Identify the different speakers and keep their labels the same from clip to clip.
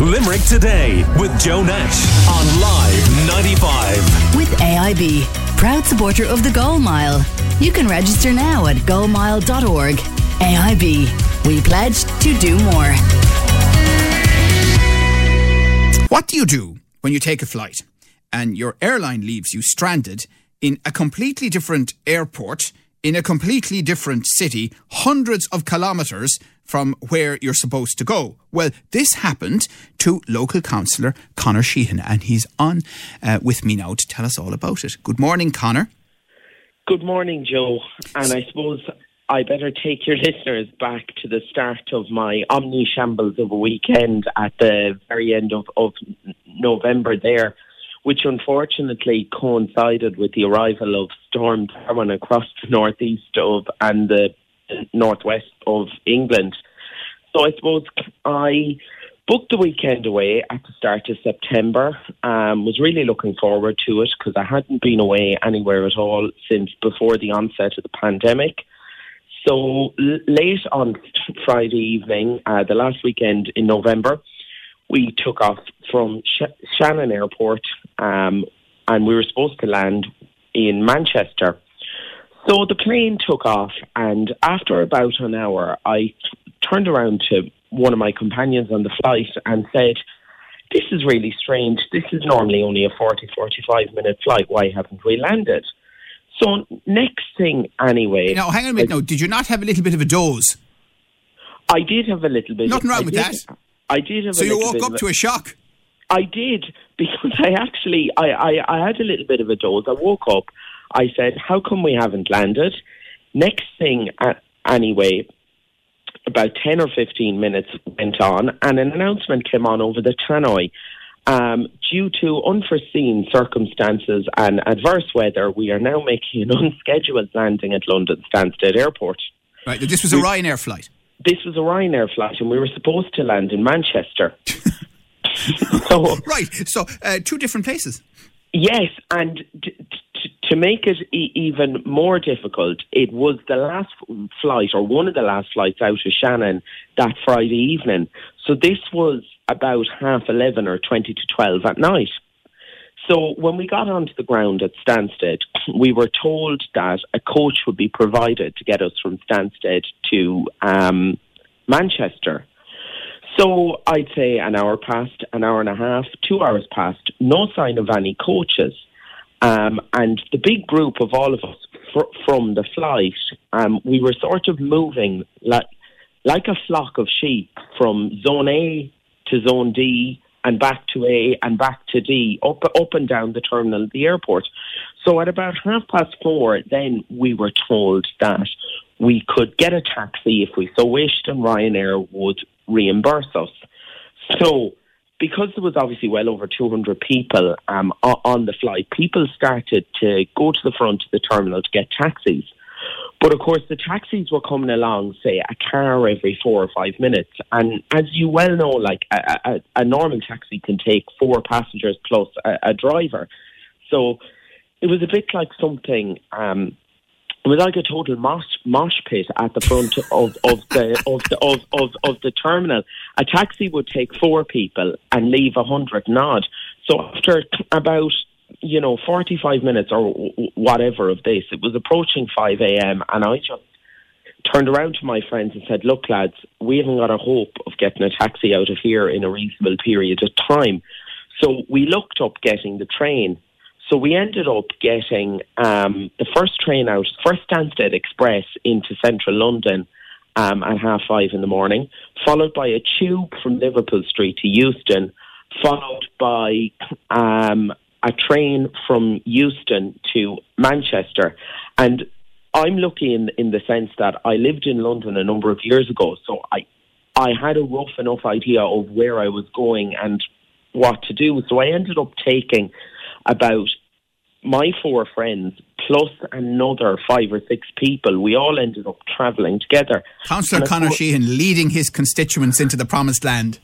Speaker 1: Limerick Today with Joe Nash on Live 95.
Speaker 2: With AIB, proud supporter of the Goal Mile. You can register now at goalmile.org. AIB, we pledge to do more.
Speaker 3: What do you do when you take a flight and your airline leaves you stranded in a completely different airport in a completely different city, hundreds of kilometres from where you're supposed to go. Well, this happened to local councillor Conor Sheehan, and he's on uh, with me now to tell us all about it. Good morning, Conor.
Speaker 4: Good morning, Joe. And I suppose I better take your listeners back to the start of my omni shambles of a weekend at the very end of, of November there which unfortunately coincided with the arrival of Storm Arwen across the northeast of and the northwest of England. So I suppose I booked the weekend away at the start of September. Um, was really looking forward to it because I hadn't been away anywhere at all since before the onset of the pandemic. So late on Friday evening, uh, the last weekend in November, we took off from Sh- Shannon Airport um, and we were supposed to land in Manchester. So the plane took off, and after about an hour, I turned around to one of my companions on the flight and said, This is really strange. This is normally only a 40, 45 minute flight. Why haven't we landed? So, next thing, anyway.
Speaker 3: Now, hang on a minute. I, no, did you not have a little bit of a doze?
Speaker 4: I did have a little bit.
Speaker 3: Nothing wrong
Speaker 4: I
Speaker 3: with
Speaker 4: did,
Speaker 3: that.
Speaker 4: I did have.
Speaker 3: A little So you
Speaker 4: woke
Speaker 3: up to a shock.
Speaker 4: I did because I actually I, I, I had a little bit of a doze. I woke up. I said, "How come we haven't landed?" Next thing, uh, anyway, about ten or fifteen minutes went on, and an announcement came on over the tannoy. Um, due to unforeseen circumstances and adverse weather, we are now making an unscheduled landing at London Stansted Airport.
Speaker 3: Right, this was a Ryanair flight
Speaker 4: this was a Ryanair flight, and we were supposed to land in Manchester. so,
Speaker 3: right, so uh, two different places.
Speaker 4: Yes, and t- t- to make it e- even more difficult, it was the last flight, or one of the last flights out of Shannon that Friday evening. So this was about half 11 or 20 to 12 at night. So when we got onto the ground at Stansted, we were told that a coach would be provided to get us from Stansted to um, Manchester. So I'd say an hour passed, an hour and a half, two hours passed, no sign of any coaches. Um, and the big group of all of us fr- from the flight, um, we were sort of moving like, like a flock of sheep from zone A to zone D and back to A and back to D, up up and down the terminal of the airport. So at about half past four, then we were told that we could get a taxi if we so wished, and Ryanair would reimburse us. So because there was obviously well over 200 people um, on the flight, people started to go to the front of the terminal to get taxis. But of course, the taxis were coming along, say, a car every four or five minutes. And as you well know, like a, a, a normal taxi can take four passengers plus a, a, driver. So it was a bit like something. Um, it was like a total mosh, mosh pit at the front of, of the of the of, of, of the terminal. A taxi would take four people and leave a hundred nod. So after about you know, 45 minutes or whatever of this. It was approaching 5 a.m. and I just turned around to my friends and said, look, lads, we haven't got a hope of getting a taxi out of here in a reasonable period of time. So we looked up getting the train. So we ended up getting um, the first train out, first Stansted Express into central London um, at half five in the morning, followed by a tube from Liverpool Street to Euston, followed by um, a train from Euston to Manchester. And I'm lucky in, in the sense that I lived in London a number of years ago, so I, I had a rough enough idea of where I was going and what to do. So I ended up taking about my four friends plus another five or six people. We all ended up travelling together.
Speaker 3: Councillor Conor Sheehan leading his constituents into the promised land.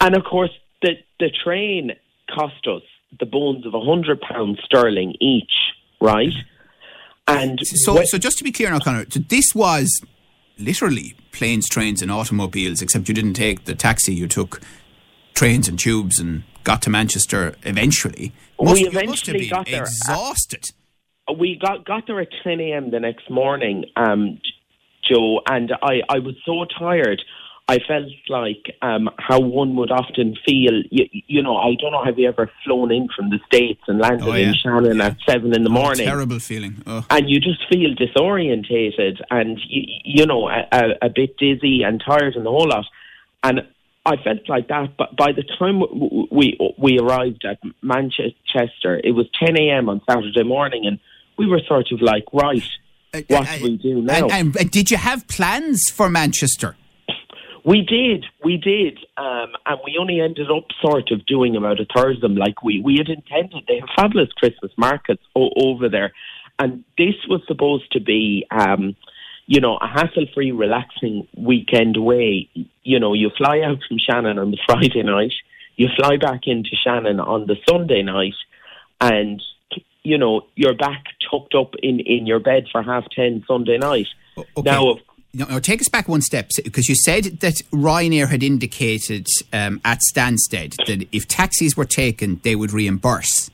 Speaker 4: And of course, the, the train cost us the bones of a hundred pounds sterling each, right? And
Speaker 3: so, so just to be clear now, Conor, this was literally planes, trains, and automobiles, except you didn't take the taxi, you took trains and tubes and got to Manchester eventually. Must,
Speaker 4: we
Speaker 3: you must have
Speaker 4: eventually got there.
Speaker 3: exhausted.
Speaker 4: we got got there at 10 a.m. the next morning, um, Joe, and I, I was so tired. I felt like um, how one would often feel. You, you know, I don't know. Have you ever flown in from the states and landed
Speaker 3: Oh, yeah.
Speaker 4: in Shannon
Speaker 3: Yeah.
Speaker 4: at seven in the morning?
Speaker 3: Terrible feeling. Oh.
Speaker 4: and you just feel disorientated and you, you know a, a, a bit dizzy and tired and the whole lot. And I felt like that, but by the time we we arrived at Manchester, it was 10 a.m. on Saturday morning, and we were sort of like, right, what
Speaker 3: Uh,
Speaker 4: do we do now?
Speaker 3: And, and, and did you have plans for Manchester?
Speaker 4: We did, we did, um, and we only ended up sort of doing about a third of them. Like we, we had intended. They have fabulous Christmas markets o- over there, and this was supposed to be, um, you know, a hassle-free, relaxing weekend away. You know, you fly out from Shannon on the Friday night, you fly back into Shannon on the Sunday night, and you know you're back tucked up in in your bed for half ten Sunday night.
Speaker 3: Okay.
Speaker 4: Now, of
Speaker 3: No, no, take us back one step because you said that Ryanair had indicated um, at Stansted that if taxis were taken, they would reimburse.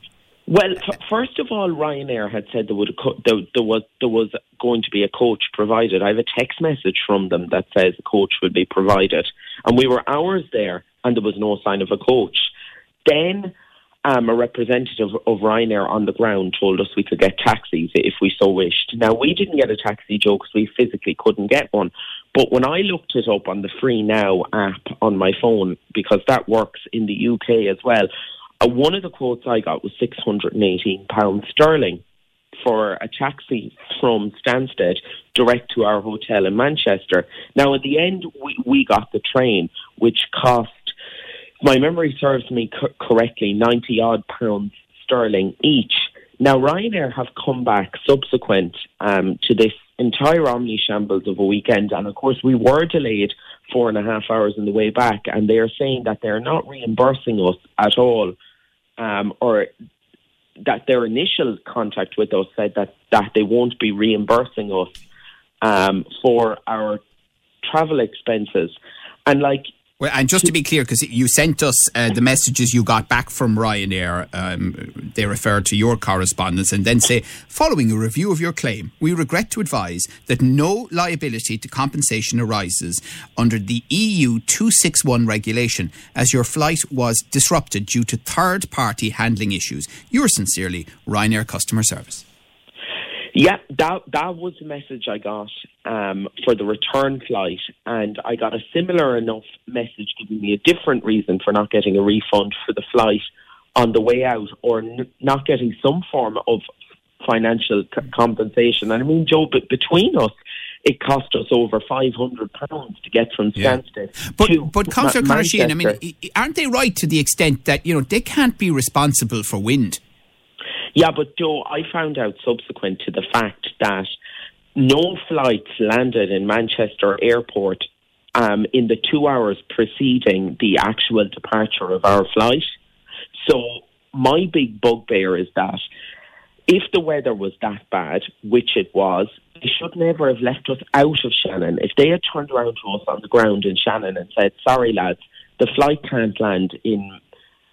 Speaker 4: Well, f- first of all, Ryanair had said there, would co- there, there was there was going to be a coach provided. I have a text message from them that says a coach would be provided, and we were hours there, and there was no sign of a coach. Then, um, a representative of Ryanair on the ground told us we could get taxis if we so wished. Now, we didn't get a taxi, Joe, because we physically couldn't get one. But when I looked it up on the Free Now app on my phone, because that works in the UK as well, uh, one of the quotes I got was £618 sterling for a taxi from Stansted direct to our hotel in Manchester. Now, at the end, we, we got the train, which cost, my memory serves me co- correctly, 90 odd pounds sterling each. Now, Ryanair have come back subsequent um, to this entire omni shambles of a weekend, and of course, we were delayed four and a half hours on the way back, and they are saying that they're not reimbursing us at all, um, or that their initial contact with us said that, that they won't be reimbursing us um, for our travel expenses. And like,
Speaker 3: Well, and just to be clear, because you sent us uh, the messages you got back from Ryanair, um, they refer to your correspondence and then say, following a review of your claim, we regret to advise that no liability to compensation arises under the EU 261 regulation as your flight was disrupted due to third party handling issues. Yours sincerely, Ryanair Customer Service.
Speaker 4: Yeah, that that was the message I got um, for the return flight, and I got a similar enough message giving me a different reason for not getting a refund for the flight on the way out, or n- not getting some form of financial c- compensation. And I mean, Joe, but between us, it cost us over five hundred pounds to get from
Speaker 3: Yeah.
Speaker 4: Stansted
Speaker 3: But,
Speaker 4: to
Speaker 3: but Councillor
Speaker 4: Ma-
Speaker 3: Conor I mean, aren't they right to the extent that, you know, they can't be responsible for wind?
Speaker 4: Yeah, but Joe, I found out subsequent to the fact that no flights landed in Manchester Airport um, in the two hours preceding the actual departure of our flight. So my big bugbear is that if the weather was that bad, which it was, they should never have left us out of Shannon. If they had turned around to us on the ground in Shannon and said, "Sorry, lads, the flight can't land in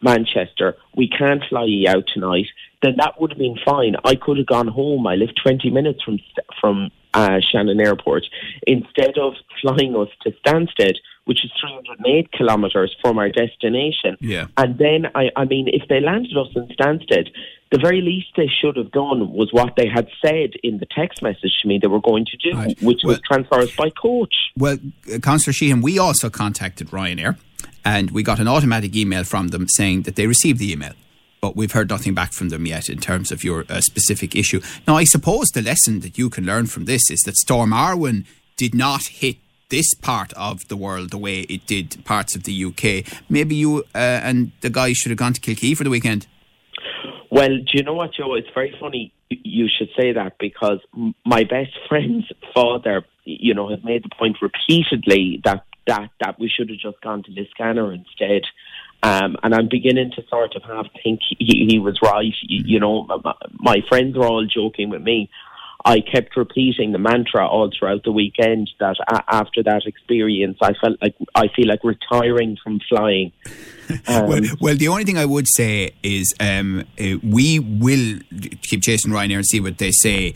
Speaker 4: Manchester. We can't fly you out tonight," then that would have been fine. I could have gone home. I live 20 minutes from from uh, Shannon Airport instead of flying us to Stansted, which is 308 kilometres from our destination.
Speaker 3: Yeah.
Speaker 4: And then, I, I mean, if they landed us in Stansted, the very least they should have done was what they had said in the text message to me they were going to do,
Speaker 3: Right.
Speaker 4: which was transfer us by coach.
Speaker 3: Well, uh, Councillor Sheehan, we also contacted Ryanair and we got an automatic email from them saying that they received the email. But we've heard nothing back from them yet in terms of your uh, specific issue. Now, I suppose the lesson that you can learn from this is that Storm Arwen did not hit this part of the world the way it did parts of the UK. Maybe you uh, and the guys should have gone to Kilkee for the weekend.
Speaker 4: Well, do you know what, Joe? It's very funny you should say that because my best friend's father, you know, has made the point repeatedly that that that we should have just gone to Liscannor instead. Um, and I'm beginning to sort of have think he, he was right. You, know, my, my friends are all joking with me. I kept repeating the mantra all throughout the weekend that a- after that experience, I felt like I feel like retiring from flying.
Speaker 3: Um, well, well, the only thing I would say is um, uh, we will keep chasing Ryanair and see what they say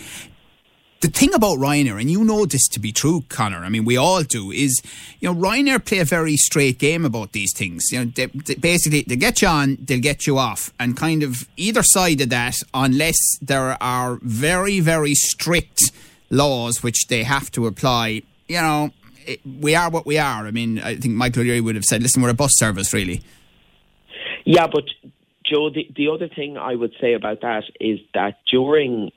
Speaker 3: the thing about Ryanair, and you know this to be true, Conor. I mean, we all do. Is you know Ryanair play a very straight game about these things. You know, they, they basically they get you on, they'll get you off, and kind of either side of that, unless there are very very strict laws which they have to apply. You know, it, we are what we are. I mean, I think Michael O'Leary would have said, "Listen, we're a bus service, really."
Speaker 4: Yeah, but Joe, the, the other thing I would say about that is that during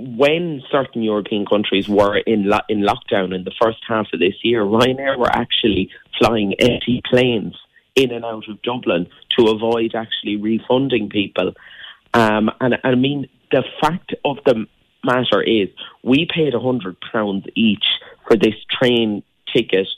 Speaker 4: when certain European countries were in lo- in lockdown in the first half of this year, Ryanair were actually flying empty planes in and out of Dublin to avoid actually refunding people. Um, and, I mean, the fact of the matter is, we paid hundred pounds each for this train ticket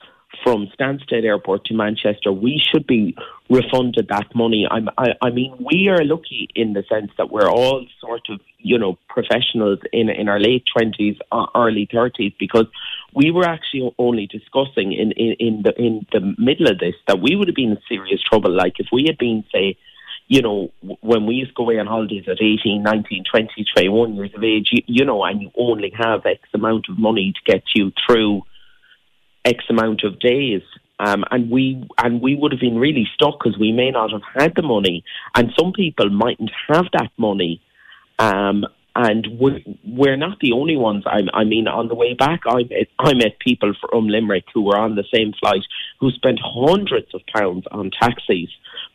Speaker 4: from Stansted Airport to Manchester, we should be refunded that money. I'm, I, I mean, we are lucky in the sense that we're all sort of, you know, professionals in in our late twenties, uh, early thirties, because we were actually only discussing in, in in the in the middle of this that we would have been in serious trouble. Like if we had been, say, you know, when we used to go away on holidays at 18, 19, 20, 21 years of age, you, you know, and you only have X amount of money to get you through X amount of days. Um, and we and we would have been really stuck because we may not have had the money, and some people mightn't have that money. Um, and we're, we're not the only ones. I, I mean, on the way back, I met, I met people from Limerick who were on the same flight who spent hundreds of pounds on taxis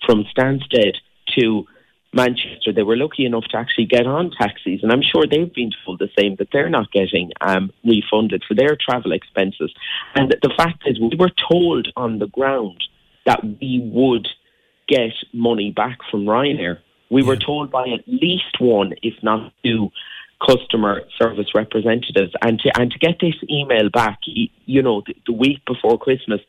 Speaker 4: from Stansted to Manchester, they were lucky enough to actually get on taxis, and I'm sure they've been told the same that they're not getting um, refunded for their travel expenses. And the fact is, we were told on the ground that we would get money back from Ryanair. We were told by at least one, if not two, customer service representatives, and to and to get this email back, you know, the, the week before Christmas,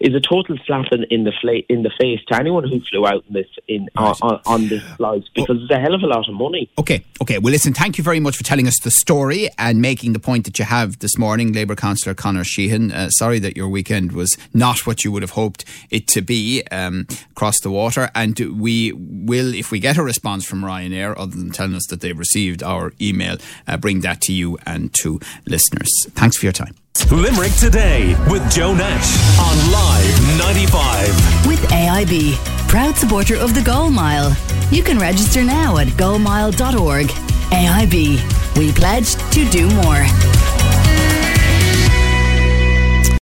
Speaker 4: is a total slap in, in the fla- in the face to anyone who flew out in this in right. on, on, this flight because well, it's a hell of a lot of money.
Speaker 3: Okay, okay. Well, listen, thank you very much for telling us the story and making the point that you have this morning, Labour Councillor Conor Sheehan. Uh, sorry that your weekend was not what you would have hoped it to be um, across the water, and we will, if we get a response from Ryanair, other than telling us that they've received our email, uh, bring that to you and to listeners. Thanks for your time.
Speaker 1: Limerick Today with Joe Nash on Live 95.
Speaker 2: With AIB, proud supporter of the Goal Mile. You can register now at goalmile.org. AIB, we pledge to do more.